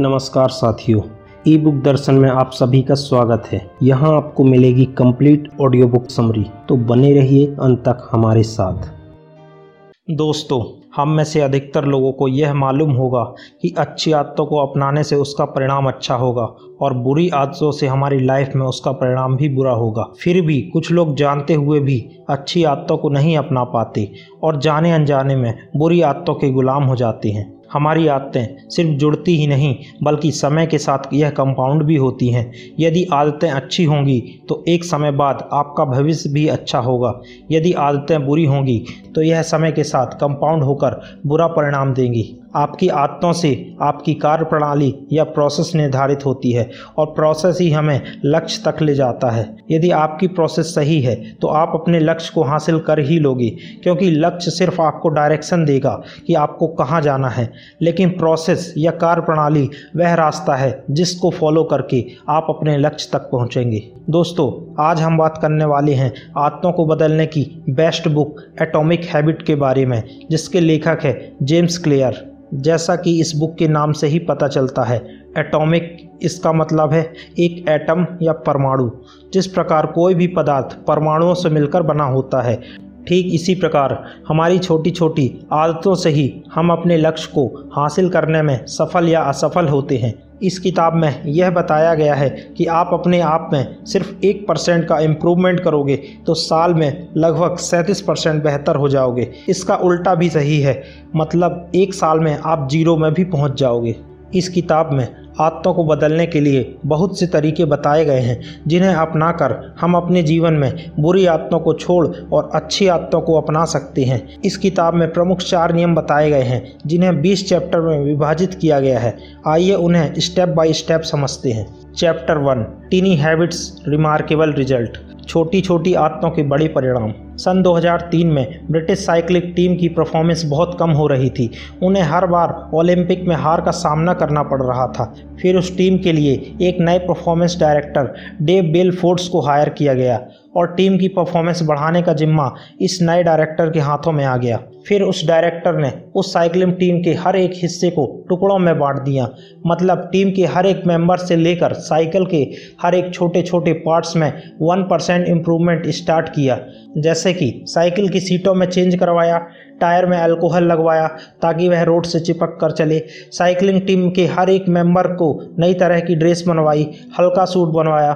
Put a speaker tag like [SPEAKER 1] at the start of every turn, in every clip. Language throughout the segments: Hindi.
[SPEAKER 1] नमस्कार साथियों ई बुक दर्शन में आप सभी का स्वागत है। यहाँ आपको मिलेगी कंप्लीट ऑडियो बुक समरी तो बने रहिए अंत तक हमारे साथ। दोस्तों, हम में से अधिकतर लोगों को यह मालूम होगा कि अच्छी आदतों को अपनाने से उसका परिणाम अच्छा होगा और बुरी आदतों से हमारी लाइफ में उसका परिणाम भी बुरा होगा। फिर भी कुछ लोग जानते हुए भी अच्छी आदतों को नहीं अपना पाते और जाने अनजाने में बुरी आदतों के गुलाम हो जाते हैं। हमारी आदतें सिर्फ़ जुड़ती ही नहीं, बल्कि समय के साथ यह कंपाउंड भी होती हैं। यदि आदतें अच्छी होंगी तो एक समय बाद आपका भविष्य भी अच्छा होगा। यदि आदतें बुरी होंगी तो यह समय के साथ कंपाउंड होकर बुरा परिणाम देंगी। आपकी आदतों से आपकी कार्य प्रणाली या प्रोसेस निर्धारित होती है और प्रोसेस ही हमें लक्ष्य तक ले जाता है। यदि आपकी प्रोसेस सही है तो आप अपने लक्ष्य को हासिल कर ही लोगे, क्योंकि लक्ष्य सिर्फ़ आपको डायरेक्शन देगा कि आपको कहाँ जाना है। लेकिन प्रोसेस या कार्य प्रणाली वह रास्ता है जिसको फॉलो करके आप अपने लक्ष्य तक पहुँचेंगे। दोस्तों, आज हम बात करने वाले हैं आदतों को बदलने की बेस्ट बुक एटॉमिक हैबिट के बारे में, जिसके लेखक है जेम्स क्लेयर। जैसा कि इस बुक के नाम से ही पता चलता है, एटॉमिक इसका मतलब है एक एटम या परमाणु, जिस प्रकार कोई भी पदार्थ परमाणुओं से मिलकर बना होता है। ठीक इसी प्रकार, हमारी छोटी छोटी आदतों से ही हम अपने लक्ष्य को हासिल करने में सफल या असफल होते हैं। इस किताब में यह बताया गया है कि आप अपने आप में सिर्फ़ एक परसेंट का इम्प्रूवमेंट करोगे तो साल में लगभग सैंतीस परसेंट बेहतर हो जाओगे। इसका उल्टा भी सही है मतलब एक साल में आप ज़ीरो में भी पहुँच जाओगे। इस किताब में आदतों को बदलने के लिए बहुत से तरीके बताए गए हैं, जिन्हें अपनाकर हम अपने जीवन में बुरी आदतों को छोड़ और अच्छी आदतों को अपना सकते हैं। इस किताब में प्रमुख चार नियम बताए गए हैं, जिन्हें 20 चैप्टर में विभाजित किया गया है। आइए उन्हें स्टेप बाय स्टेप समझते हैं। Chapter one, tiny habits, remarkable result. छोटी छोटी आदतों के बड़े परिणाम। सन 2003 में ब्रिटिश साइकिलिंग टीम की परफॉर्मेंस बहुत कम हो रही थी। उन्हें हर बार ओलंपिक में हार का सामना करना पड़ रहा था। फिर उस टीम के लिए एक नए performance director Dave Brailsford को हायर किया गया और टीम की परफॉर्मेंस बढ़ाने का जिम्मा इस नए डायरेक्टर के हाथों में आ गया। फिर उस डायरेक्टर ने उस साइकिलिंग टीम के हर एक हिस्से को टुकड़ों में बांट दिया। मतलब टीम के हर एक मेंबर से लेकर साइकिल के हर एक छोटे छोटे पार्ट्स में वन परसेंट इम्प्रूवमेंट स्टार्ट किया। जैसे कि साइकिल की सीटों में चेंज करवाया टायर में अल्कोहल लगवाया, ताकि वह रोड से चिपक कर चले। साइकिलिंग टीम के हर एक मेंबर को नई तरह की ड्रेस बनवाई, हल्का सूट बनवाया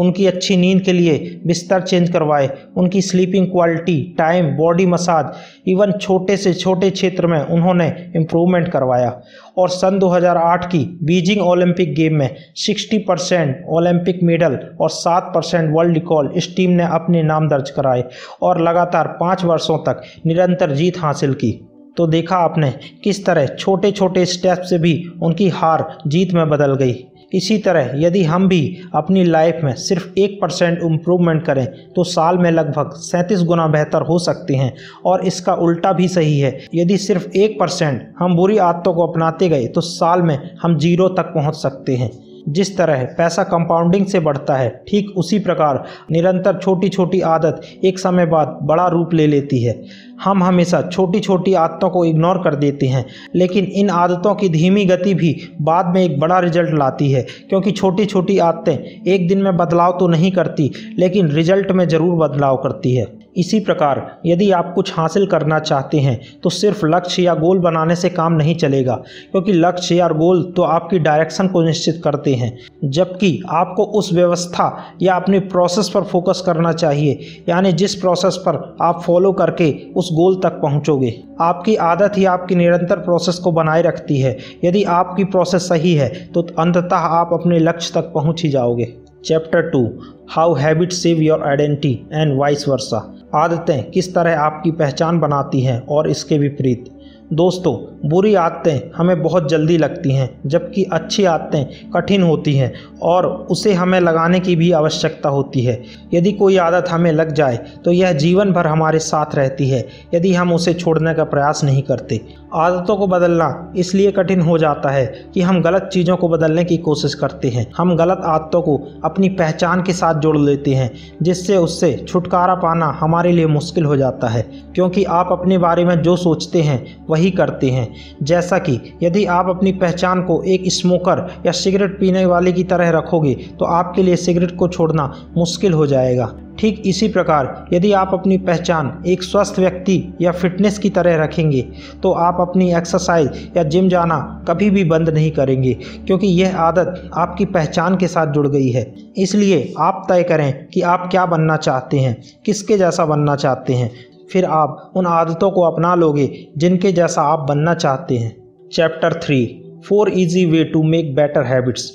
[SPEAKER 1] उनकी अच्छी नींद के लिए बिस्तर चेंज करवाए, उनकी sleeping quality time body massage even छोटे से छोटे क्षेत्र में उन्होंने इम्प्रूवमेंट करवाया। और सन 2008 की बीजिंग ओलंपिक गेम में 60 परसेंट ओलंपिक मेडल और 7 परसेंट वर्ल्ड रिकॉर्ड इस टीम ने अपने नाम दर्ज कराए और लगातार पाँच वर्षों तक निरंतर जीत हासिल की। तो देखा आपने किस तरह छोटे छोटे स्टेप से भी उनकी हार जीत में बदल गई। इसी तरह यदि हम भी अपनी लाइफ में सिर्फ़ एक परसेंट इम्प्रूवमेंट करें तो साल में लगभग सैंतीस गुना बेहतर हो सकते हैं। और इसका उल्टा भी सही है। यदि सिर्फ़ एक परसेंट हम बुरी आदतों को अपनाते गए तो साल में हम ज़ीरो तक पहुँच सकते हैं। जिस तरह पैसा कंपाउंडिंग से बढ़ता है, ठीक उसी प्रकार निरंतर छोटी छोटी आदत एक समय बाद बड़ा रूप ले लेती है। हम हमेशा छोटी छोटी आदतों को इग्नोर कर देते हैं, लेकिन इन आदतों की धीमी गति भी बाद में एक बड़ा रिज़ल्ट लाती है, क्योंकि छोटी छोटी आदतें एक दिन में बदलाव तो नहीं करती, लेकिन रिज़ल्ट में ज़रूर बदलाव करती है। इसी प्रकार, यदि आप कुछ हासिल करना चाहते हैं तो सिर्फ़ लक्ष्य या गोल बनाने से काम नहीं चलेगा, क्योंकि लक्ष्य या गोल तो आपकी डायरेक्शन को निश्चित करते हैं। जबकि आपको उस व्यवस्था या अपने प्रोसेस पर फोकस करना चाहिए, यानी जिस प्रोसेस पर आप फॉलो करके उस गोल तक पहुंचोगे। आपकी आदत ही आपकी निरंतर प्रोसेस को बनाए रखती है। यदि आपकी प्रोसेस सही है तो अंततः आप अपने लक्ष्य तक पहुँच ही जाओगे। Chapter two how habit save your identity and vice versa आदतें किस तरह आपकी पहचान बनाती हैं और इसके विपरीत। दोस्तों, बुरी आदतें हमें बहुत जल्दी लगती हैं, जबकि अच्छी आदतें कठिन होती हैं और उसे हमें लगाने की भी आवश्यकता होती है। यदि कोई आदत हमें लग जाए तो यह जीवन भर हमारे साथ रहती है, यदि हम उसे छोड़ने का प्रयास नहीं करते। आदतों को बदलना इसलिए कठिन हो जाता है कि हम गलत चीज़ों को बदलने की कोशिश करते हैं। हम गलत आदतों को अपनी पहचान के साथ जोड़ लेते हैं, जिससे उससे छुटकारा पाना हमारे लिए मुश्किल हो जाता है, क्योंकि आप अपने बारे में जो सोचते हैं, वही वही करते हैं। जैसा कि यदि आप अपनी पहचान को एक स्मोकर या सिगरेट पीने वाले की तरह रखोगे तो आपके लिए सिगरेट को छोड़ना मुश्किल हो जाएगा। ठीक इसी प्रकार, यदि आप अपनी पहचान एक स्वस्थ व्यक्ति या फिटनेस की तरह रखेंगे तो आप अपनी एक्सरसाइज या जिम जाना कभी भी बंद नहीं करेंगे, क्योंकि यह आदत आपकी पहचान के साथ जुड़ गई है। इसलिए आप तय करें कि आप क्या बनना चाहते हैं, किसके जैसा बनना चाहते हैं। फिर आप उन आदतों को अपना लोगे, जिनके जैसा आप बनना चाहते हैं। Chapter three four easy way to make better habits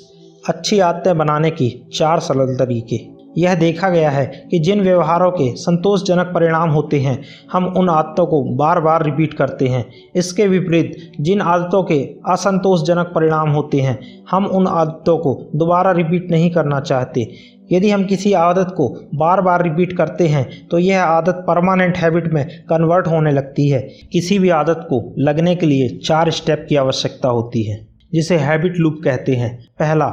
[SPEAKER 1] अच्छी आदतें बनाने की चार सरल तरीके। यह देखा गया है कि जिन व्यवहारों के संतोषजनक परिणाम होते हैं, हम उन आदतों को बार बार रिपीट करते हैं। इसके विपरीत, जिन आदतों के असंतोषजनक परिणाम होते हैं, हम उन आदतों को दोबारा रिपीट नहीं करना चाहते। यदि हम किसी आदत को बार बार रिपीट करते हैं तो यह आदत परमानेंट हैबिट में कन्वर्ट होने लगती है। किसी भी आदत को लगने के लिए चार स्टेप की आवश्यकता होती है, जिसे हैबिट लूप कहते हैं। पहला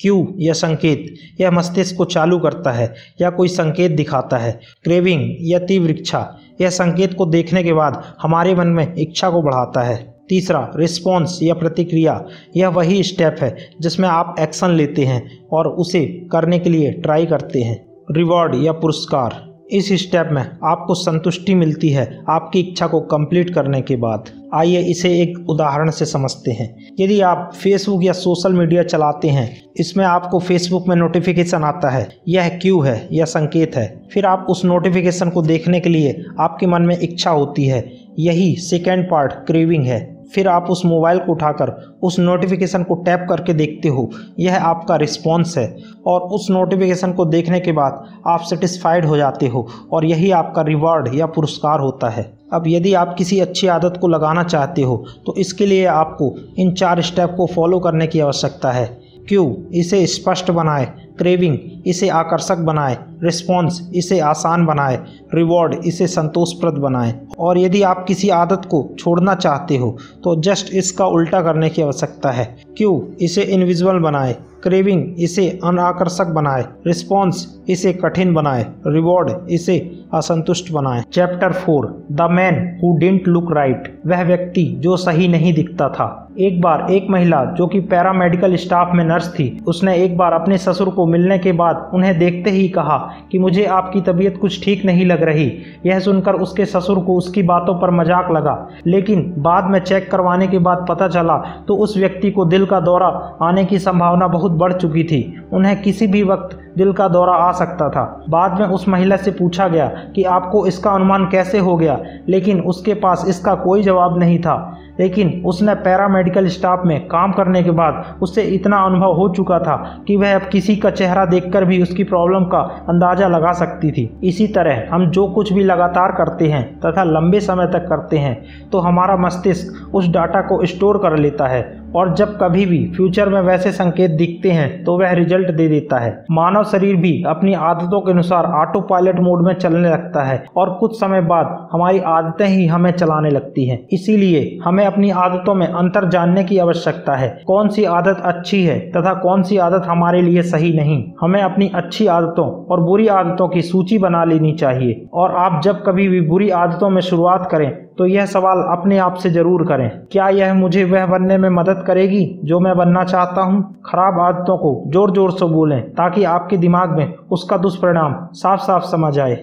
[SPEAKER 1] क्यू या संकेत। यह मस्तिष्क को चालू करता है या कोई संकेत दिखाता है। क्रेविंग या तीव्र इच्छा। यह संकेत को देखने के बाद हमारे मन में इच्छा को बढ़ाता है। तीसरा रिस्पॉन्स या प्रतिक्रिया, यह वही स्टेप है जिसमें आप एक्शन लेते हैं और उसे करने के लिए ट्राई करते हैं। रिवॉर्ड या पुरस्कार, इस स्टेप में आपको संतुष्टि मिलती है आपकी इच्छा को कंप्लीट करने के बाद। आइए इसे एक उदाहरण से समझते हैं। यदि आप फेसबुक या सोशल मीडिया चलाते हैं, इसमें आपको फेसबुक में नोटिफिकेशन आता है। यह क्यू है, यह संकेत है। फिर आप उस नोटिफिकेशन को देखने के लिए आपके मन में इच्छा होती है। यही सेकेंड पार्ट क्रेविंग है। फिर आप उस मोबाइल को उठाकर, उस नोटिफिकेशन को टैप करके देखते हो। यह आपका रिस्पॉन्स है। और उस नोटिफिकेशन को देखने के बाद आप सेटिस्फाइड हो जाते हो और यही आपका रिवॉर्ड या पुरस्कार होता है। अब यदि आप किसी अच्छी आदत को लगाना चाहते हो तो इसके लिए आपको इन चार स्टेप को फॉलो करने की आवश्यकता है। क्यों? इसे स्पष्ट बनाए। क्रेविंग, इसे आकर्षक बनाए। रिस्पॉन्स इसे आसान बनाए। रिवॉर्ड, इसे संतोषप्रद बनाए। और यदि आप किसी आदत को छोड़ना चाहते हो तो जस्ट इसका उल्टा करने की आवश्यकता है। क्यों इसे इनविजुअल बनाए? क्रेविंग इसे अनाकर्षक बनाए। रिस्पॉन्स इसे कठिन बनाए। रिवॉर्ड इसे असंतुष्ट बनाए। Chapter four the man who didn't look right वह व्यक्ति जो सही नहीं दिखता था। एक बार एक महिला जो कि पैरामेडिकल स्टाफ में नर्स थी, उसने एक बार अपने ससुर को मिलने के बाद उन्हें देखते ही कहा कि मुझे आपकी तबीयत कुछ ठीक नहीं लग रही। यह सुनकर उसके ससुर को उसकी बातों पर मज़ाक लगा। लेकिन बाद में चेक करवाने के बाद पता चला तो उस व्यक्ति को दिल का दौरा आने की संभावना बहुत बढ़ चुकी थी। उन्हें किसी भी वक्त दिल का दौरा आ सकता था। बाद में उस महिला से पूछा गया कि आपको इसका अनुमान कैसे हो गया, लेकिन उसके पास इसका कोई जवाब नहीं था। लेकिन उसने पैरामेडिकल स्टाफ में काम करने के बाद उससे इतना अनुभव हो चुका था कि वह अब किसी का चेहरा देखकर भी उसकी प्रॉब्लम का अंदाज़ा लगा सकती थी। इसी तरह हम जो कुछ भी लगातार करते हैं तथा लंबे समय तक करते हैं तो हमारा मस्तिष्क उस डाटा को स्टोर कर लेता है और जब कभी भी फ्यूचर में वैसे संकेत दिखते हैं तो वह रिज़ल्ट दे देता है। मानव शरीर भी अपनी आदतों के अनुसार ऑटो पायलट मोड में चलने लगता है और कुछ समय बाद हमारी आदतें ही हमें चलाने लगती हैं। इसीलिए हमें अपनी आदतों में अंतर जानने की आवश्यकता है। कौन सी आदत अच्छी है तथा कौन सी आदत हमारे लिए सही नहीं? हमें अपनी अच्छी आदतों और बुरी आदतों की सूची बना लेनी चाहिए। और आप जब कभी भी बुरी आदतों में शुरुआत करें तो यह सवाल अपने आप से ज़रूर करें। क्या यह मुझे वह बनने में मदद करेगी जो मैं बनना चाहता हूँ? खराब आदतों को ज़ोर ज़ोर से बोलें ताकि आपके दिमाग में उसका दुष्परिणाम साफ़ साफ़ समझ आए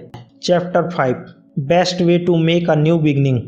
[SPEAKER 1] chapter five best way to make a new beginning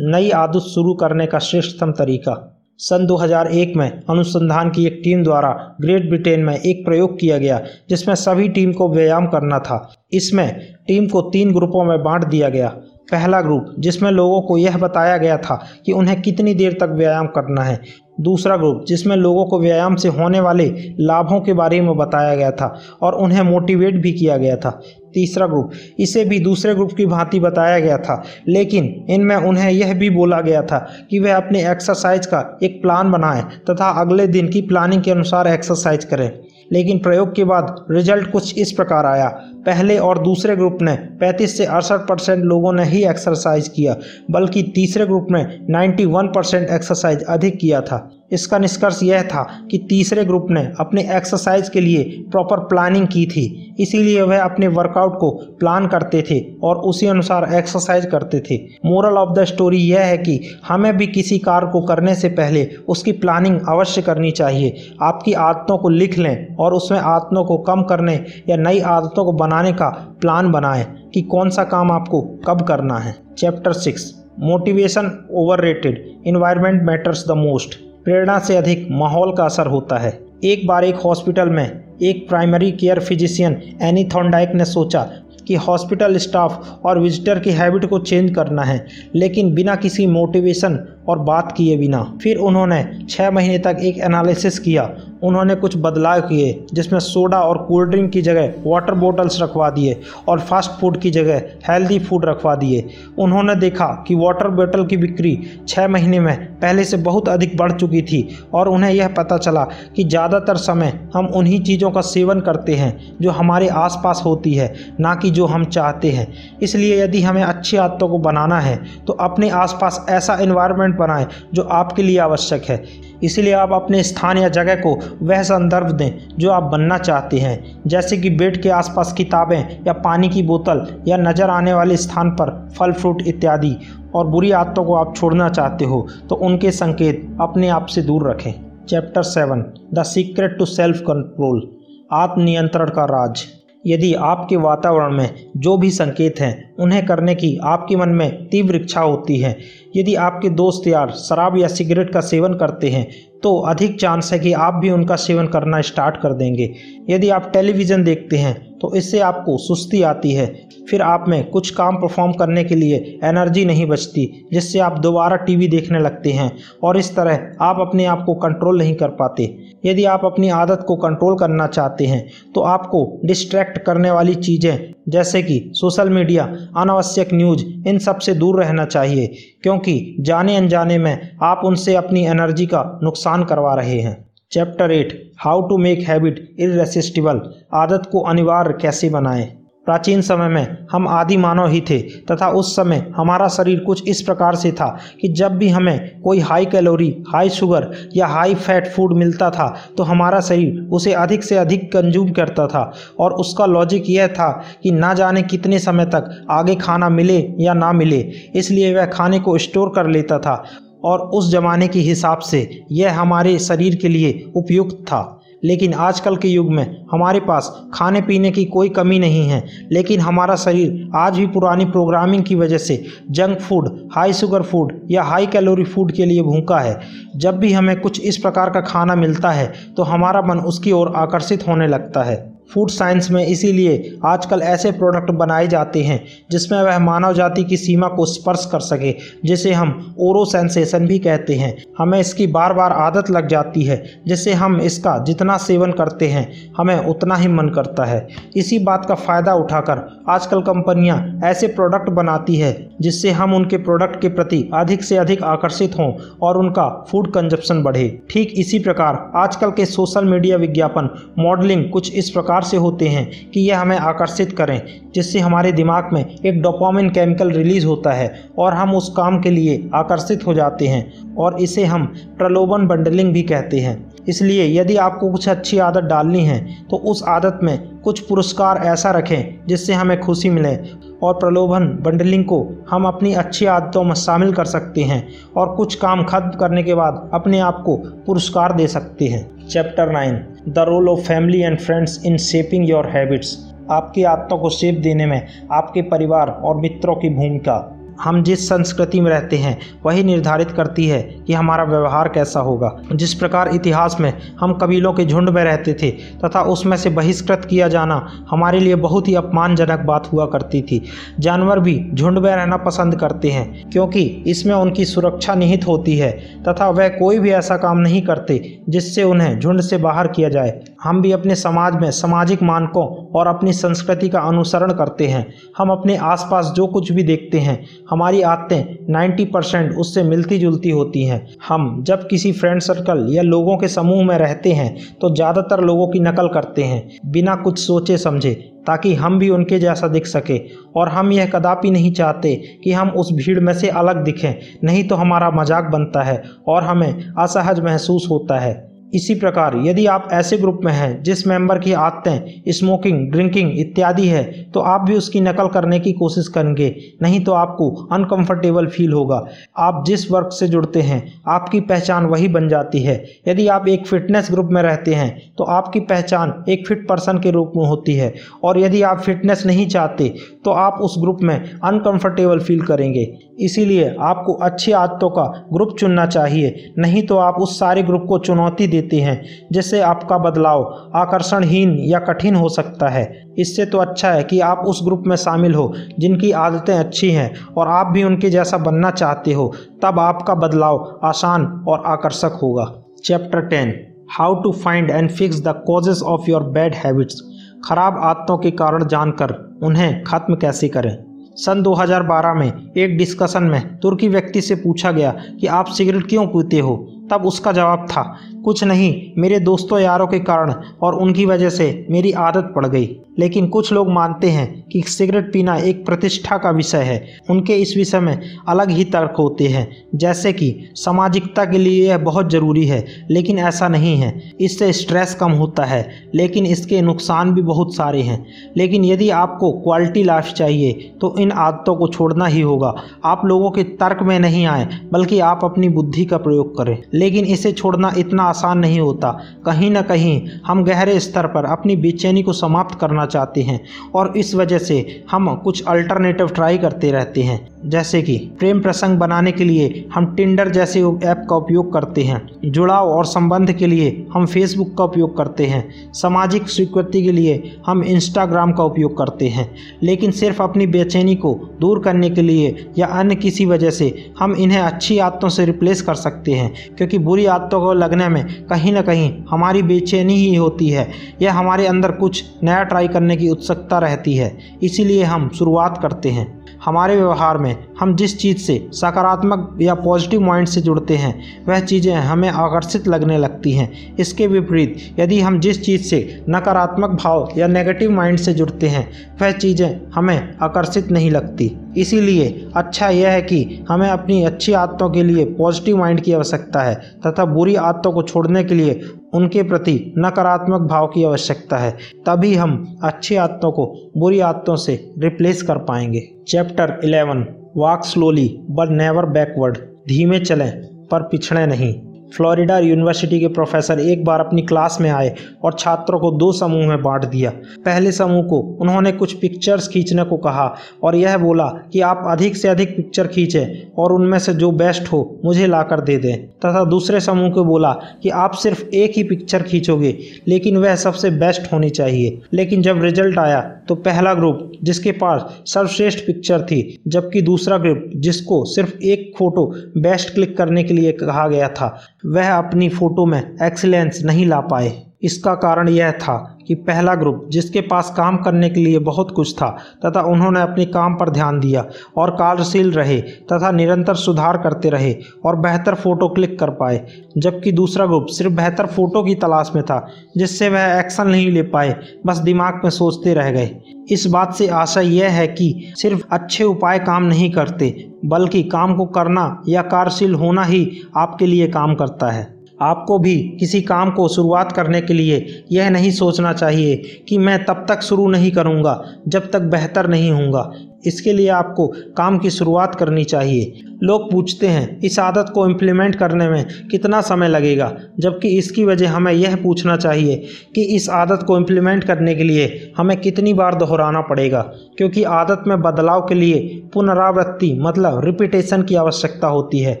[SPEAKER 1] नई आदत शुरू करने का श्रेष्ठतम तरीका। सन 2001 में अनुसंधान की एक टीम द्वारा ग्रेट ब्रिटेन में एक प्रयोग किया गया, जिसमें सभी टीम को व्यायाम करना था। इसमें टीम को तीन ग्रुपों में बांट दिया गया। पहला ग्रुप, जिसमें लोगों को यह बताया गया था कि उन्हें कितनी देर तक व्यायाम करना है। दूसरा ग्रुप, जिसमें लोगों को व्यायाम से होने वाले लाभों के बारे में बताया गया था और उन्हें मोटिवेट भी किया गया था। तीसरा ग्रुप, इसे भी दूसरे ग्रुप की भांति बताया गया था, लेकिन इनमें उन्हें यह भी बोला गया था कि वह अपने एक्सरसाइज का एक प्लान बनाएँ तथा अगले दिन की प्लानिंग के अनुसार एक्सरसाइज करें। लेकिन प्रयोग के बाद रिज़ल्ट कुछ इस प्रकार आया। पहले और दूसरे ग्रुप ने 35 से अड़सठ परसेंट लोगों ने ही एक्सरसाइज किया, बल्कि तीसरे ग्रुप में 91 परसेंट एक्सरसाइज अधिक किया था। इसका निष्कर्ष यह था कि तीसरे ग्रुप ने अपने एक्सरसाइज के लिए प्रॉपर प्लानिंग की थी, इसीलिए वह अपने वर्कआउट को प्लान करते थे और उसी अनुसार एक्सरसाइज करते थे। मोरल ऑफ़ द स्टोरी यह है कि हमें भी किसी कार्य को करने से पहले उसकी प्लानिंग अवश्य करनी चाहिए। आपकी आदतों को लिख लें और उसमें आदतों को कम करने या नई आदतों को बनाने का प्लान बनाएँ कि कौन सा काम आपको कब करना है। Chapter six motivation overrated environment matters the most प्रेरणा से अधिक माहौल का असर होता है। एक बार एक हॉस्पिटल में एक primary care physician Anne Thorndike ने सोचा कि हॉस्पिटल स्टाफ और विजिटर की हैबिट को चेंज करना है, लेकिन बिना किसी मोटिवेशन और बात किए बिना। फिर उन्होंने छः महीने तक एक एनालिसिस किया। उन्होंने कुछ बदलाव किए, जिसमें सोडा और कोल्ड ड्रिंक की जगह वाटर बॉटल्स रखवा दिए और फास्ट फ़ूड की जगह हेल्दी फ़ूड रखवा दिए। उन्होंने देखा कि वाटर बॉटल की बिक्री छः महीने में पहले से बहुत अधिक बढ़ चुकी थी और उन्हें यह पता चला कि ज़्यादातर समय हम उन्हीं चीज़ों का सेवन करते हैं जो हमारे आसपास होती है, ना कि जो हम चाहते हैं। इसलिए यदि हमें अच्छी आदतों को बनाना है तो अपने आसपास ऐसा इन्वायरमेंट बनाएँ जो आपके लिए आवश्यक है। इसलिए आप अपने स्थान या जगह को वह संदर्भ दें, जो आप बनना चाहते हैं। जैसे कि बेड के आसपास किताबें या पानी की बोतल या नज़र आने वाले स्थान पर फल, फ्रूट इत्यादि, और बुरी आदतों को आप छोड़ना चाहते हो तो उनके संकेत अपने आप से दूर रखें। Chapter seven the secret to self control आत्मनियंत्रण का राज। यदि आपके वातावरण में जो भी संकेत हैं, उन्हें करने की आपके मन में तीव्र इच्छा होती है यदि आपके दोस्त यार शराब या सिगरेट का सेवन करते हैं तो अधिक चांस है कि आप भी उनका सेवन करना स्टार्ट कर देंगे। यदि आप टेलीविज़न देखते हैं तो इससे आपको सुस्ती आती है। फिर आप में कुछ काम परफॉर्म करने के लिए एनर्जी नहीं बचती, जिससे आप दोबारा टीवी देखने लगते हैं, और इस तरह आप अपने आप को कंट्रोल नहीं कर पाते। यदि आप अपनी आदत को कंट्रोल करना चाहते हैं तो आपको डिस्ट्रैक्ट करने वाली चीज़ें, जैसे कि सोशल मीडिया अनावश्यक न्यूज़ इन सबसे दूर रहना चाहिए, क्योंकि जाने अनजाने में आप उनसे अपनी एनर्जी का नुकसान करवा रहे हैं। Chapter eight how to make habit irresistible आदत को अनिवार्य कैसे बनाएँ? प्राचीन समय में हम आदि मानव ही थे, तथा उस समय हमारा शरीर कुछ इस प्रकार से था कि जब भी हमें कोई हाई कैलोरी हाई शुगर या हाई फैट फ़ूड मिलता था तो हमारा शरीर उसे अधिक से अधिक कंज्यूम करता था। और उसका लॉजिक यह था कि ना जाने कितने समय तक आगे खाना मिले या ना मिले, इसलिए वह खाने को स्टोर कर लेता था। और उस ज़माने के हिसाब से यह हमारे शरीर के लिए उपयुक्त था। लेकिन आजकल के युग में हमारे पास खाने पीने की कोई कमी नहीं है। लेकिन हमारा शरीर आज भी पुरानी प्रोग्रामिंग की वजह से junk food, high sugar food या हाई कैलोरी फ़ूड के लिए भूखा है। जब भी हमें कुछ इस प्रकार का खाना मिलता है तो हमारा मन उसकी ओर आकर्षित होने लगता है। फ़ूड साइंस में इसीलिए आजकल ऐसे प्रोडक्ट बनाए जाते हैं, जिसमें वह मानव जाति की सीमा को स्पर्श कर सके, जिसे हम ओरो सेंसेशन भी कहते हैं। हमें इसकी बार बार आदत लग जाती है, जिससे हम इसका जितना सेवन करते हैं, हमें उतना ही मन करता है। इसी बात का फ़ायदा उठाकर आजकल कंपनियाँ ऐसे प्रोडक्ट बनाती है, जिससे हम उनके प्रोडक्ट के प्रति अधिक से अधिक आकर्षित हों और उनका फ़ूड कंजप्शन बढ़े। ठीक इसी प्रकार आजकल के सोशल मीडिया विज्ञापन मॉडलिंग कुछ इस प्रकार से होते हैं कि यह हमें आकर्षित करें, जिससे हमारे दिमाग में एक डोपामिन केमिकल रिलीज़ होता है और हम उस काम के लिए आकर्षित हो जाते हैं और इसे हम प्रलोभन बंडलिंग भी कहते हैं। इसलिए यदि आपको कुछ अच्छी आदत डालनी है तो उस आदत में कुछ पुरस्कार ऐसा रखें जिससे हमें खुशी मिले और प्रलोभन बंडलिंग को हम अपनी अच्छी आदतों में शामिल कर सकते हैं और कुछ काम खत्म करने के बाद अपने आप को पुरस्कार दे सकते हैं। Chapter nine the role of family and friends in shaping your habits आपकी आदतों को शेप देने में आपके परिवार और मित्रों की भूमिका। हम जिस संस्कृति में रहते हैं, वही निर्धारित करती है कि हमारा व्यवहार कैसा होगा। जिस प्रकार इतिहास में हम कबीलों के झुंड में रहते थे तथा उसमें से बहिष्कृत किया जाना हमारे लिए बहुत ही अपमानजनक बात हुआ करती थी। जानवर भी झुंड में रहना पसंद करते हैं, क्योंकि इसमें उनकी सुरक्षा निहित होती है तथा वह कोई भी ऐसा काम नहीं करते जिससे उन्हें झुंड से बाहर किया जाए। हम भी अपने समाज में सामाजिक मानकों और अपनी संस्कृति का अनुसरण करते हैं। हम अपने आसपास जो कुछ भी देखते हैं, हमारी आदतें 90 परसेंट उससे मिलती जुलती होती हैं। हम जब किसी फ्रेंड सर्कल या लोगों के समूह में रहते हैं तो ज़्यादातर लोगों की नकल करते हैं, बिना कुछ सोचे समझे, ताकि हम भी उनके जैसा दिख सके। और हम यह कदापि नहीं चाहते कि हम उस भीड़ में से अलग दिखें, नहीं तो हमारा मज़ाक बनता है और हमें असहज महसूस होता है। इसी प्रकार, यदि आप ऐसे ग्रुप में हैं, जिस मेंबर की आदतें, स्मोकिंग, ड्रिंकिंग इत्यादि है तो आप भी उसकी नकल करने की कोशिश करेंगे, नहीं तो आपको अनकंफर्टेबल फील होगा। आप जिस वर्क से जुड़ते हैं, आपकी पहचान वही बन जाती है। यदि आप एक फिटनेस ग्रुप में रहते हैं तो आपकी पहचान एक फिट पर्सन के रूप में होती है। और यदि आप फिटनेस नहीं चाहते तो आप उस ग्रुप में अनकंफर्टेबल फील करेंगे। इसीलिए आपको अच्छी आदतों का ग्रुप चुनना चाहिए। नहीं तो आप उस सारे ग्रुप को चुनौती देते हैं, जिससे आपका बदलाव आकर्षणहीन या कठिन हो सकता है। इससे तो अच्छा है कि आप उस ग्रुप में शामिल हो, जिनकी आदतें अच्छी हैं और आप भी उनके जैसा बनना चाहते हो, तब आपका बदलाव आसान और आकर्षक होगा। Chapter ten how to find and fix the causes of your bad habits खराब आदतों के कारण जानकर उन्हें खत्म कैसे करें? सन 2012 में एक डिस्कशन में तुर्की व्यक्ति से पूछा गया कि आप सिगरेट क्यों पीते हो? तब उसका जवाब था, कुछ नहीं, मेरे दोस्तों यारों के कारण और उनकी वजह से मेरी आदत पड़ गई। लेकिन कुछ लोग मानते हैं कि सिगरेट पीना एक प्रतिष्ठा का विषय है। उनके इस विषय में अलग ही तर्क होते हैं, जैसे कि सामाजिकता के लिए यह बहुत ज़रूरी है, लेकिन ऐसा नहीं है। इससे स्ट्रेस कम होता है, लेकिन इसके नुकसान भी बहुत सारे हैं। लेकिन यदि आपको क्वालिटी लाइफ चाहिए तो इन आदतों को छोड़ना ही होगा। आप लोगों के तर्क में नहीं आए, बल्कि आप अपनी बुद्धि का प्रयोग करें। लेकिन इसे छोड़ना इतना आसान नहीं होता। कहीं ना कहीं हम गहरे स्तर पर अपनी बेचैनी को समाप्त करना चाहते हैं और इस वजह से हम कुछ अल्टरनेटिव ट्राई करते रहते हैं। जैसे कि प्रेम प्रसंग बनाने के लिए हम टिंडर जैसे ऐप का उपयोग करते हैं। जुड़ाव और संबंध के लिए हम फेसबुक का उपयोग करते हैं। सामाजिक स्वीकृति के लिए हम इंस्टाग्राम का उपयोग करते हैं। लेकिन सिर्फ़ अपनी बेचैनी को दूर करने के लिए या अन्य किसी वजह से हम इन्हें अच्छी आदतों से रिप्लेस कर सकते हैं। क्योंकि बुरी आदतों को लगने में कहीं ना कहीं हमारी बेचैनी ही होती है। या हमारे अंदर कुछ नया ट्राई करने की उत्सुकता रहती है। इसीलिए हम शुरुआत करते हैं। हमारे व्यवहार में हम जिस चीज़ से सकारात्मक या पॉजिटिव माइंड से जुड़ते हैं, वह चीज़ें हमें आकर्षित लगने लगती हैं। इसके विपरीत, यदि हम जिस चीज़ से नकारात्मक भाव या नेगेटिव माइंड से जुड़ते हैं, वह चीज़ें हमें आकर्षित नहीं लगती। इसीलिए अच्छा यह है कि हमें अपनी अच्छी आदतों के लिए पॉजिटिव माइंड की आवश्यकता है तथा बुरी आदतों को छोड़ने के लिए उनके प्रति नकारात्मक भाव की आवश्यकता है, तभी हम अच्छी आदतों को बुरी आदतों से रिप्लेस कर पाएँगे। Chapter eleven walk slowly but never backward धीमे चलें पर पिछड़े नहीं। फ्लोरिडा यूनिवर्सिटी के प्रोफेसर एक बार अपनी क्लास में आए और छात्रों को दो समूह में बांट दिया। पहले समूह को उन्होंने कुछ पिक्चर्स खींचने को कहा और यह बोला कि आप अधिक से अधिक पिक्चर खींचें और उनमें से जो बेस्ट हो मुझे लाकर दे दें। तथा दूसरे समूह को बोला कि आप सिर्फ़ एक ही पिक्चर खींचोगे, लेकिन वह सबसे बेस्ट होनी चाहिए। लेकिन जब रिज़ल्ट आया तो पहला ग्रुप, जिसके पास सर्वश्रेष्ठ पिक्चर थी, जबकि दूसरा ग्रुप, जिसको सिर्फ़ एक फ़ोटो बेस्ट क्लिक करने के लिए कहा गया था वह अपनी फ़ोटो में एक्सीलेंस नहीं ला पाए। इसका कारण यह था कि पहला ग्रुप, जिसके पास काम करने के लिए बहुत कुछ था, तथा उन्होंने अपने काम पर ध्यान दिया और कार्यशील रहे तथा निरंतर सुधार करते रहे और बेहतर फ़ोटो क्लिक कर पाए, जबकि दूसरा ग्रुप सिर्फ़ बेहतर फ़ोटो की तलाश में था, जिससे वह एक्शन नहीं ले पाए, बस दिमाग में सोचते रह गए। इस बात से आशा यह है कि सिर्फ़ अच्छे उपाय काम नहीं करते, बल्कि काम को करना या कार्यशील होना ही आपके लिए काम करता है। आपको भी किसी काम को शुरुआत करने के लिए यह नहीं सोचना चाहिए कि मैं तब तक शुरू नहीं करूँगा, जब तक बेहतर नहीं होऊँगा। इसके लिए आपको काम की शुरुआत करनी चाहिए। लोग पूछते हैं, इस आदत को इम्प्लीमेंट करने में कितना समय लगेगा? जबकि इसकी वजह हमें यह पूछना चाहिए कि इस आदत को इम्प्लीमेंट करने के लिए हमें कितनी बार दोहराना पड़ेगा? क्योंकि आदत में बदलाव के लिए पुनरावृत्ति मतलब रिपीटेशन की आवश्यकता होती है,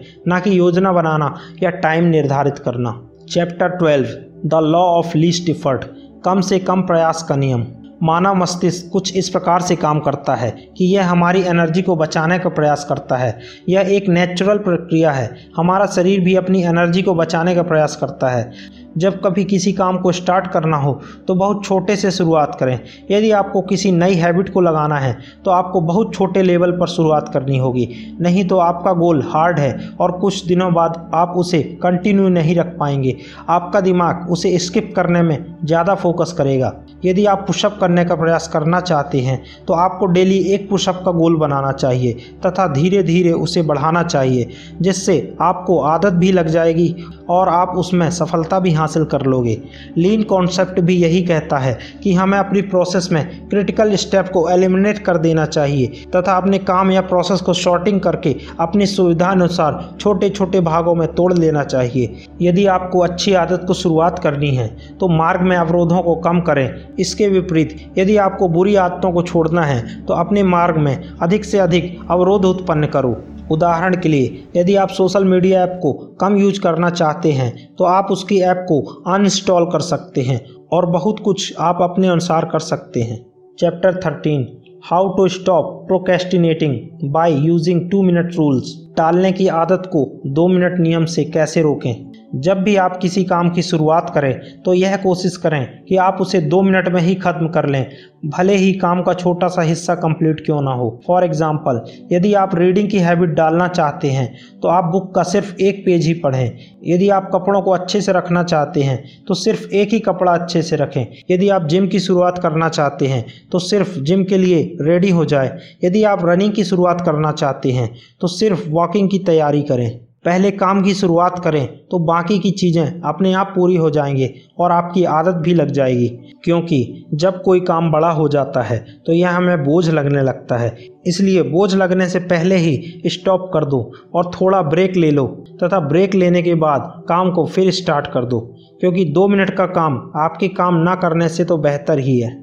[SPEAKER 1] ना कि योजना बनाना या टाइम निर्धारित करना। Chapter twelve the law of least effort कम से कम प्रयास का नियम। मानव मस्तिष्क कुछ इस प्रकार से काम करता है कि यह हमारी एनर्जी को बचाने का प्रयास करता है। यह एक नेचुरल प्रक्रिया है। हमारा शरीर भी अपनी एनर्जी को बचाने का प्रयास करता है। जब कभी किसी काम को स्टार्ट करना हो तो बहुत छोटे से शुरुआत करें। यदि आपको किसी नई हैबिट को लगाना है तो आपको बहुत छोटे लेवल पर शुरुआत करनी होगी। नहीं तो आपका गोल हार्ड है और कुछ दिनों बाद आप उसे कंटिन्यू नहीं रख पाएँगे। आपका दिमाग उसे स्किप करने में ज़्यादा फोकस करेगा। यदि आप पुशअप करने का प्रयास करना चाहते हैं तो आपको डेली एक पुशअप का गोल बनाना चाहिए तथा धीरे धीरे उसे बढ़ाना चाहिए, जिससे आपको आदत भी लग जाएगी और आप उसमें सफलता भी हासिल कर लोगे। लीन कॉन्सेप्ट भी यही कहता है कि हमें अपनी प्रोसेस में क्रिटिकल स्टेप को एलिमिनेट कर देना चाहिए तथा अपने काम या प्रोसेस को शॉर्टिंग करके अपनी सुविधा अनुसार छोटे छोटे भागों में तोड़ लेना चाहिए। यदि आपको अच्छी आदत को शुरुआत करनी है तो मार्ग में अवरोधों को कम करें। इसके विपरीत, यदि आपको बुरी आदतों को छोड़ना है तो अपने मार्ग में अधिक से अधिक अवरोध उत्पन्न करो। उदाहरण के लिए, यदि आप सोशल मीडिया ऐप को कम यूज़ करना चाहते हैं तो आप उसकी ऐप को अनइंस्टॉल कर सकते हैं और बहुत कुछ आप अपने अनुसार कर सकते हैं। Chapter thirteen how to stop procrastinating by using two minute rules टालने की आदत को दो मिनट नियम से कैसे रोकें? जब भी आप किसी काम की शुरुआत करें तो यह कोशिश करें कि आप उसे दो मिनट में ही ख़त्म कर लें। भले ही काम का छोटा सा हिस्सा कंप्लीट क्यों ना हो। फॉर एग्ज़ाम्पल यदि आप रीडिंग की हैबिट डालना चाहते हैं तो आप बुक का सिर्फ़ एक पेज ही पढ़ें। यदि आप कपड़ों को अच्छे से रखना चाहते हैं तो सिर्फ़ एक ही कपड़ा अच्छे से रखें। यदि आप जिम की शुरुआत करना चाहते हैं तो सिर्फ़ जिम के लिए रेडी हो जाए। यदि आप रनिंग की शुरुआत करना चाहते हैं तो सिर्फ़ वॉकिंग की तैयारी करें। पहले काम की शुरुआत करें तो बाकी की चीज़ें अपने आप पूरी हो जाएँगे और आपकी आदत भी लग जाएगी। क्योंकि जब कोई काम बड़ा हो जाता है तो यह हमें बोझ लगने लगता है। इसलिए बोझ लगने से पहले ही स्टॉप कर दो और थोड़ा ब्रेक ले लो तथा ब्रेक लेने के बाद काम को फिर स्टार्ट कर दो। क्योंकि दो मिनट का काम आपके काम ना करने से तो बेहतर ही है।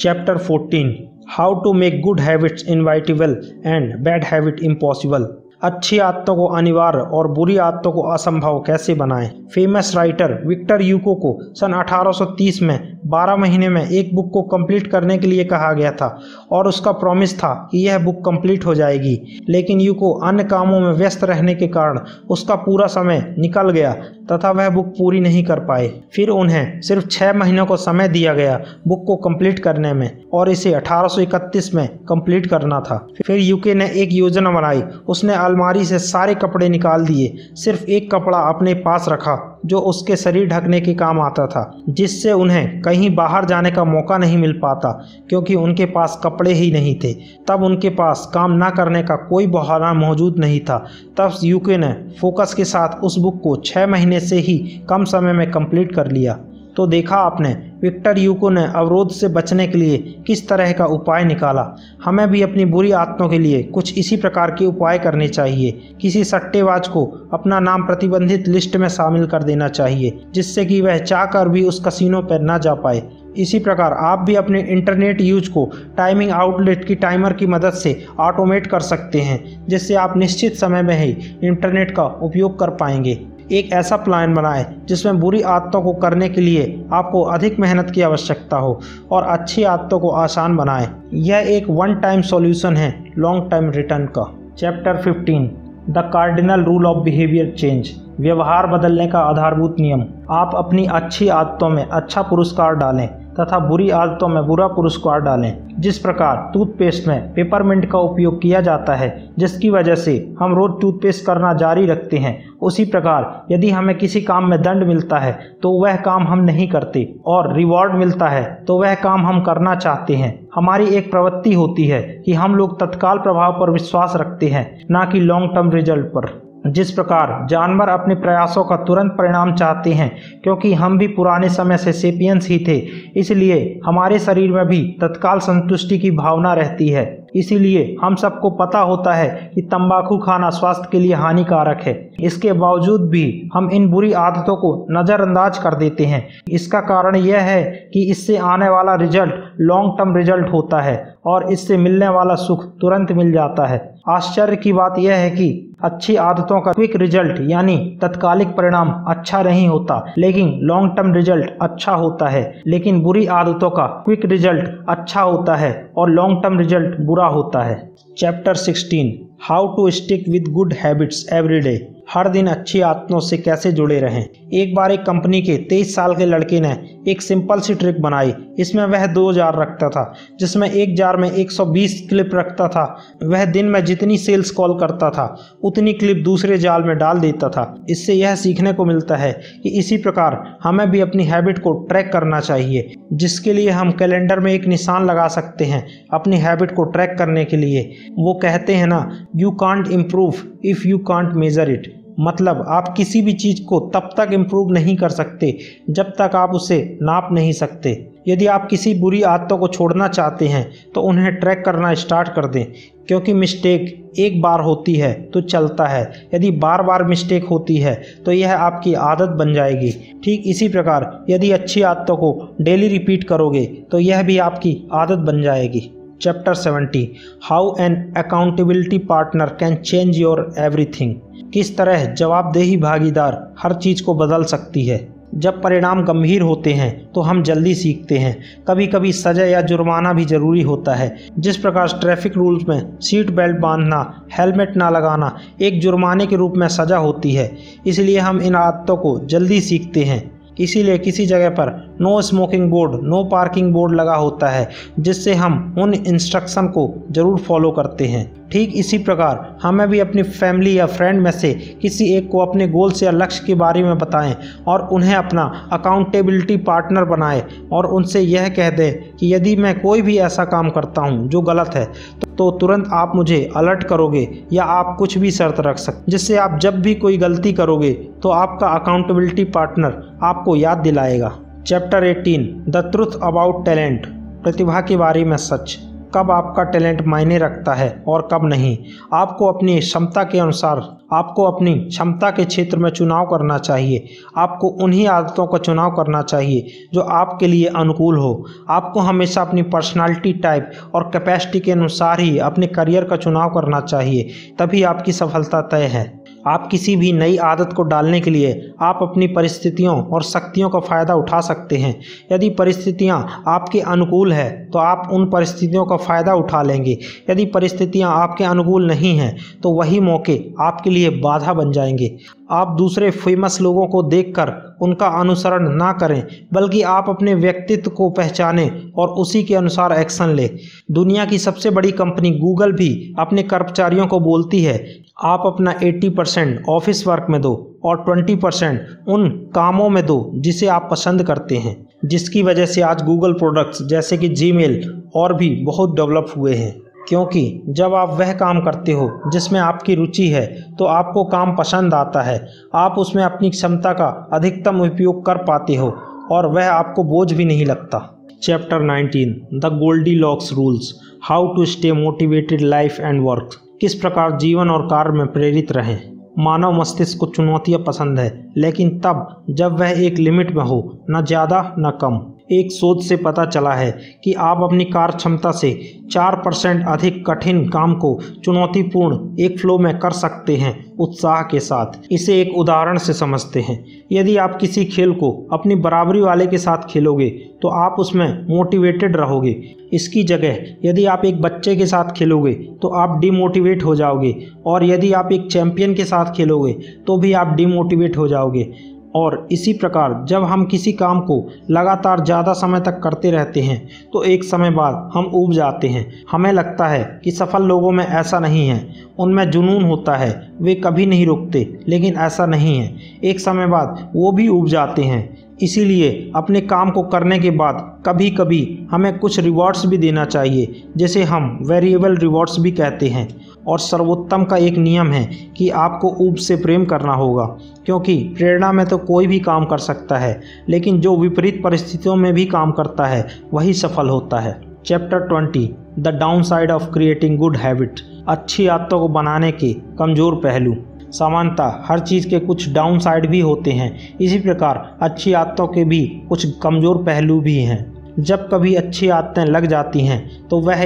[SPEAKER 1] Chapter fourteen how to make good habits inevitable and bad habit impossible अच्छी आदतों को अनिवार्य और बुरी आदतों को असंभव कैसे बनाएँ? फ़ेमस राइटर विक्टर यूको को सन 1830 में 12 महीने में एक बुक को कंप्लीट करने के लिए कहा गया था और उसका प्रॉमिस था कि यह बुक कंप्लीट हो जाएगी। लेकिन यूको अन्य कामों में व्यस्त रहने के कारण उसका पूरा समय निकल गया। तथा वह बुक पूरी नहीं कर पाए। फिर उन्हें सिर्फ़ छः महीनों को समय दिया गया बुक को कंप्लीट करने में और इसे 1831 में कंप्लीट करना था। फिर यूके ने एक योजना बनाई। उसने अलमारी से सारे कपड़े निकाल दिए। सिर्फ़ एक कपड़ा अपने पास रखा। जो उसके शरीर ढकने के काम आता था, जिससे उन्हें कहीं बाहर जाने का मौका नहीं मिल पाता, क्योंकि उनके पास कपड़े ही नहीं थे। तब उनके पास काम ना करने का कोई बहाना मौजूद नहीं था। तब यूके ने फोकस के साथ उस बुक को छः महीने से ही कम समय में कंप्लीट कर लिया। तो देखा आपने विक्टर यूको ने अवरोध से बचने के लिए किस तरह का उपाय निकाला? हमें भी अपनी बुरी आदतों के लिए कुछ इसी प्रकार के उपाय करने चाहिए। किसी सट्टेबाज को अपना नाम प्रतिबंधित लिस्ट में शामिल कर देना चाहिए, जिससे कि वह चाह भी उस कसिनो पर न जा पाए। इसी प्रकार आप भी अपने इंटरनेट यूज़ को टाइमिंग आउटलेट की टाइमर की मदद से ऑटोमेट कर सकते हैं, जिससे आप निश्चित समय में ही इंटरनेट का उपयोग कर पाएँगे। एक ऐसा प्लान बनाएँ जिसमें बुरी आदतों को करने के लिए आपको अधिक मेहनत की आवश्यकता हो और अच्छी आदतों को आसान बनाएँ। यह एक वन टाइम सॉल्यूशन है लॉन्ग टाइम रिटर्न का। Chapter 15 the cardinal rule of behaviour change व्यवहार बदलने का आधारभूत नियम। आप अपनी अच्छी आदतों में अच्छा पुरस्कार डालें तथा बुरी आदतों में बुरा पुरस्कार डालें। जिस प्रकार टूथपेस्ट में पेपरमिंट का उपयोग किया जाता है, जिसकी वजह से हम रोज टूथपेस्ट करना जारी रखते हैं, उसी प्रकार यदि हमें किसी काम में दंड मिलता है तो वह काम हम नहीं करते और रिवॉर्ड मिलता है तो वह काम हम करना चाहते हैं। हमारी एक प्रवृत्ति होती है कि हम लोग तत्काल प्रभाव पर विश्वास रखते हैं, ना कि लॉन्ग टर्म रिज़ल्ट पर। जिस प्रकार जानवर अपने प्रयासों का तुरंत परिणाम चाहते हैं, क्योंकि हम भी पुराने समय से सेपियंस ही थे, इसलिए हमारे शरीर में भी तत्काल संतुष्टि की भावना रहती है। इसीलिए हम सबको पता होता है कि तंबाकू खाना स्वास्थ्य के लिए हानिकारक है। इसके बावजूद भी हम इन बुरी आदतों को नज़रअंदाज कर देते हैं। इसका कारण यह है कि इससे आने वाला रिज़ल्ट लॉन्ग टर्म रिज़ल्ट होता है। और इससे मिलने वाला सुख तुरंत मिल जाता है। आश्चर्य की बात यह है कि अच्छी आदतों का क्विक रिज़ल्ट यानी तत्कालिक परिणाम अच्छा नहीं होता, लेकिन लॉन्ग टर्म रिज़ल्ट अच्छा होता है। लेकिन बुरी आदतों का क्विक रिज़ल्ट अच्छा होता है और लॉन्ग टर्म रिज़ल्ट बुरा होता है। Chapter 16 how to stick with good habits every day हर दिन अच्छी आदतों से कैसे जुड़े रहें। एक बार एक कंपनी के तेईस साल के लड़के ने एक सिंपल सी ट्रिक बनाई। इसमें वह दो जार रखता था, जिसमें एक जार में 120 क्लिप रखता था। वह दिन में जितनी सेल्स कॉल करता था, उतनी क्लिप दूसरे जाल में डाल देता था। इससे यह सीखने को मिलता है कि इसी प्रकार हमें भी अपनी हैबिट को ट्रैक करना चाहिए, जिसके लिए हम कैलेंडर में एक निशान लगा सकते हैं अपनी हैबिट को ट्रैक करने के लिए। वो कहते हैं ना you can't improve if you can't measure it मतलब आप किसी भी चीज़ को तब तक इम्प्रूव नहीं कर सकते, जब तक आप उसे नाप नहीं सकते। यदि आप किसी बुरी आदतों को छोड़ना चाहते हैं तो उन्हें ट्रैक करना स्टार्ट कर दें, क्योंकि मिस्टेक एक बार होती है तो चलता है। यदि बार बार मिस्टेक होती है तो यह आपकी आदत बन जाएगी। ठीक इसी प्रकार, यदि अच्छी आदतों को डेली रिपीट करोगे तो यह भी आपकी आदत बन जाएगी। Chapter seventy how an accountability partner can change your everything किस तरह जवाबदेही भागीदार हर चीज़ को बदल सकती है। जब परिणाम गंभीर होते हैं तो हम जल्दी सीखते हैं। कभी कभी सजा या जुर्माना भी ज़रूरी होता है। जिस प्रकार ट्रैफ़िक रूल्स में सीट बेल्ट बांधना, हेलमेट ना लगाना एक जुर्माने के रूप में सजा होती है, इसलिए हम इन आदतों को जल्दी सीखते हैं। इसीलिए किसी जगह पर no smoking board no parking board लगा होता है जिससे हम उन इंस्ट्रक्शन को ज़रूर फॉलो करते हैं। ठीक इसी प्रकार हमें भी अपनी फैमिली या फ्रेंड में से किसी एक को अपने गोल्स या लक्ष्य के बारे में बताएँ और उन्हें अपना अकाउंटेबिलिटी पार्टनर बनाएँ और उनसे यह कह दें कि यदि मैं कोई भी ऐसा काम करता हूँ जो गलत है तो, तो तुरंत आप मुझे अलर्ट करोगे या आप कुछ भी शर्त रख सकते जिससे आप जब भी कोई गलती करोगे तो आपका अकाउंटेबिलिटी पार्टनर आपको याद दिलाएगा। Chapter 18 the truth about talent प्रतिभा के बारे में सच। कब आपका टैलेंट मायने रखता है और कब नहीं? आपको अपनी क्षमता के अनुसार, आपको अपनी क्षमता के क्षेत्र में चुनाव करना चाहिए। आपको उन्हीं आदतों का चुनाव करना चाहिए जो आपके लिए अनुकूल हो। आपको हमेशा अपनी पर्सनालिटी टाइप और कैपेसिटी के अनुसार ही अपने करियर का चुनाव करना चाहिए, तभी आपकी सफलता तय है। आप किसी भी नई आदत को डालने के लिए आप अपनी परिस्थितियों और शक्तियों का फ़ायदा उठा सकते हैं। यदि परिस्थितियाँ आपके अनुकूल है तो आप उन परिस्थितियों का फ़ायदा उठा लेंगे। यदि परिस्थितियाँ आपके अनुकूल नहीं हैं तो वही मौके आपके लिए बाधा बन जाएँगे। आप दूसरे फ़ेमस लोगों को देखकर उनका अनुसरण ना करें, बल्कि आप अपने व्यक्तित्व को पहचानें और उसी के अनुसार एक्शन लें। दुनिया की सबसे बड़ी कंपनी गूगल भी अपने कर्मचारियों को बोलती है आप अपना 80 परसेंट ऑफ़िस वर्क में दो और 20 परसेंट उन कामों में दो जिसे आप पसंद करते हैं, जिसकी वजह से आज गूगल प्रोडक्ट्स जैसे कि जीमेल और भी बहुत डेवलप हुए हैं। क्योंकि जब आप वह काम करते हो जिसमें आपकी रुचि है तो आपको काम पसंद आता है। आप उसमें अपनी क्षमता का अधिकतम उपयोग कर पाते हो और वह आपको बोझ भी नहीं लगता। Chapter 19 the Goldilocks rules how to stay motivated life and work किस प्रकार जीवन और कार्य में प्रेरित रहें। मानव मस्तिष्क को चुनौतियाँ पसंद है, लेकिन तब जब वह एक लिमिट में हो, न ज़्यादा न कम। एक शोध से पता चला है कि आप अपनी कार्य क्षमता से चार परसेंट अधिक कठिन काम को चुनौतीपूर्ण एक फ्लो में कर सकते हैं उत्साह के साथ। इसे एक उदाहरण से समझते हैं। यदि आप किसी खेल को अपनी बराबरी वाले के साथ खेलोगे तो आप उसमें मोटिवेटेड रहोगे। इसकी जगह, यदि आप एक बच्चे के साथ खेलोगे तो आप डिमोटिवेट हो जाओगे, और यदि आप एक चैंपियन के साथ खेलोगे तो भी आप डिमोटिवेट हो जाओगे। और इसी प्रकार जब हम किसी काम को लगातार ज़्यादा समय तक करते रहते हैं तो एक समय बाद हम उब जाते हैं। हमें लगता है कि सफल लोगों में ऐसा नहीं है। उनमें जुनून होता है, वे कभी नहीं रुकते, लेकिन ऐसा नहीं है। एक समय बाद वो भी उब जाते हैं। इसीलिए अपने काम को करने के बाद कभी कभी हमें कुछ रिवॉर्ड्स भी देना चाहिए, जैसे हम वेरिएबल रिवॉर्ड्स भी कहते हैं। और सर्वोत्तम का एक नियम है कि आपको ऊब से प्रेम करना होगा, क्योंकि प्रेरणा में तो कोई भी काम कर सकता है, लेकिन जो विपरीत परिस्थितियों में भी काम करता है, वही सफल होता है। Chapter twenty the downside of creating good habit अच्छी आदतों को बनाने के कमज़ोर पहलू। सामान्यतः हर चीज़ के कुछ डाउन साइड भी होते हैं। इसी प्रकार, अच्छी आदतों के भी कुछ कमज़ोर पहलू भी हैं। जब कभी अच्छी आदतें लग जाती हैं तो वह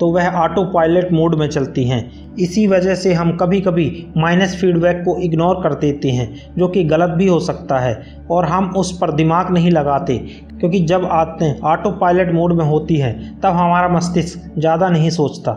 [SPEAKER 1] तो वह ऑटो पायलट मोड में चलती हैं। इसी वजह से हम कभी कभी माइनस फीडबैक को इग्नोर कर देते हैं, जो कि गलत भी हो सकता है, और हम उस पर दिमाग नहीं लगाते। क्योंकि जब आदतें ऑटो पायलट मोड में होती हैं, तब हमारा मस्तिष्क ज़्यादा नहीं सोचता।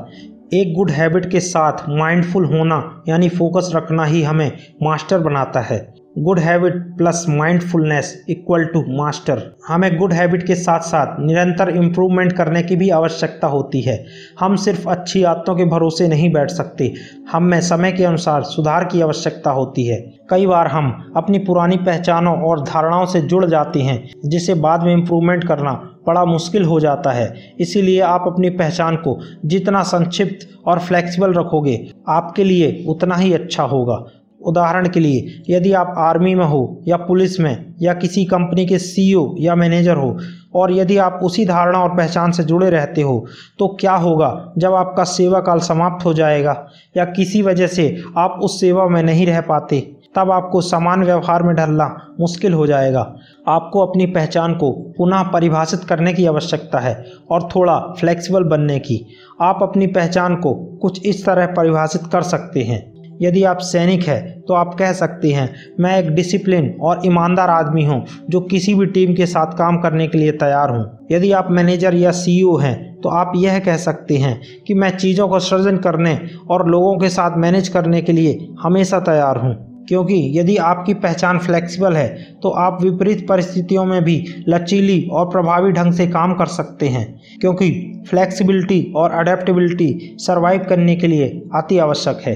[SPEAKER 1] एक गुड हैबिट के साथ माइंडफुल होना, यानी फोकस रखना ही हमें मास्टर बनाता है। Good habit plus mindfulness equal to master हमें गुड हैबिट के साथ साथ निरंतर इम्प्रूवमेंट करने की भी आवश्यकता होती है। हम सिर्फ़ अच्छी आदतों के भरोसे नहीं बैठ सकते। हम में समय के अनुसार सुधार की आवश्यकता होती है। कई बार हम अपनी पुरानी पहचानों और धारणाओं से जुड़ जाते हैं, जिसे बाद में इम्प्रूवमेंट करना बड़ा मुश्किल हो जाता है। इसीलिए आप अपनी पहचान को जितना संक्षिप्त और फ्लेक्सिबल रखोगे, आपके लिए उतना ही अच्छा होगा। उदाहरण के लिए, यदि आप आर्मी में हो या पुलिस में या किसी कंपनी के सीईओ या मैनेजर हो और यदि आप उसी धारणा और पहचान से जुड़े रहते हो तो क्या होगा जब आपका सेवा काल समाप्त हो जाएगा या किसी वजह से आप उस सेवा में नहीं रह पाते? तब आपको समान व्यवहार में ढलना मुश्किल हो जाएगा। आपको अपनी पहचान को पुनः परिभाषित करने की आवश्यकता है और थोड़ा फ्लेक्सिबल बनने की। आप अपनी पहचान को कुछ इस तरह परिभाषित कर सकते हैं। यदि आप सैनिक हैं तो आप कह सकते हैं, मैं एक डिसिप्लिन और ईमानदार आदमी हूँ, जो किसी भी टीम के साथ काम करने के लिए तैयार हूँ। यदि आप मैनेजर या सीईओ हैं तो आप यह कह सकते हैं कि मैं चीज़ों को सृजन करने और लोगों के साथ मैनेज करने के लिए हमेशा तैयार हूँ। क्योंकि यदि आपकी पहचान फ्लेक्सिबल है तो आप विपरीत परिस्थितियों में भी लचीली और प्रभावी ढंग से काम कर सकते हैं, क्योंकि फ्लेक्सिबिलिटी और अडेप्टबिलिटी सर्वाइव करने के लिए अति आवश्यक है।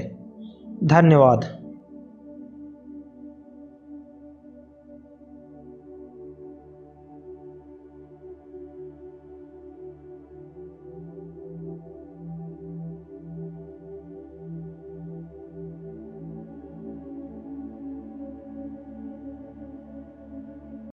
[SPEAKER 1] धन्यवाद।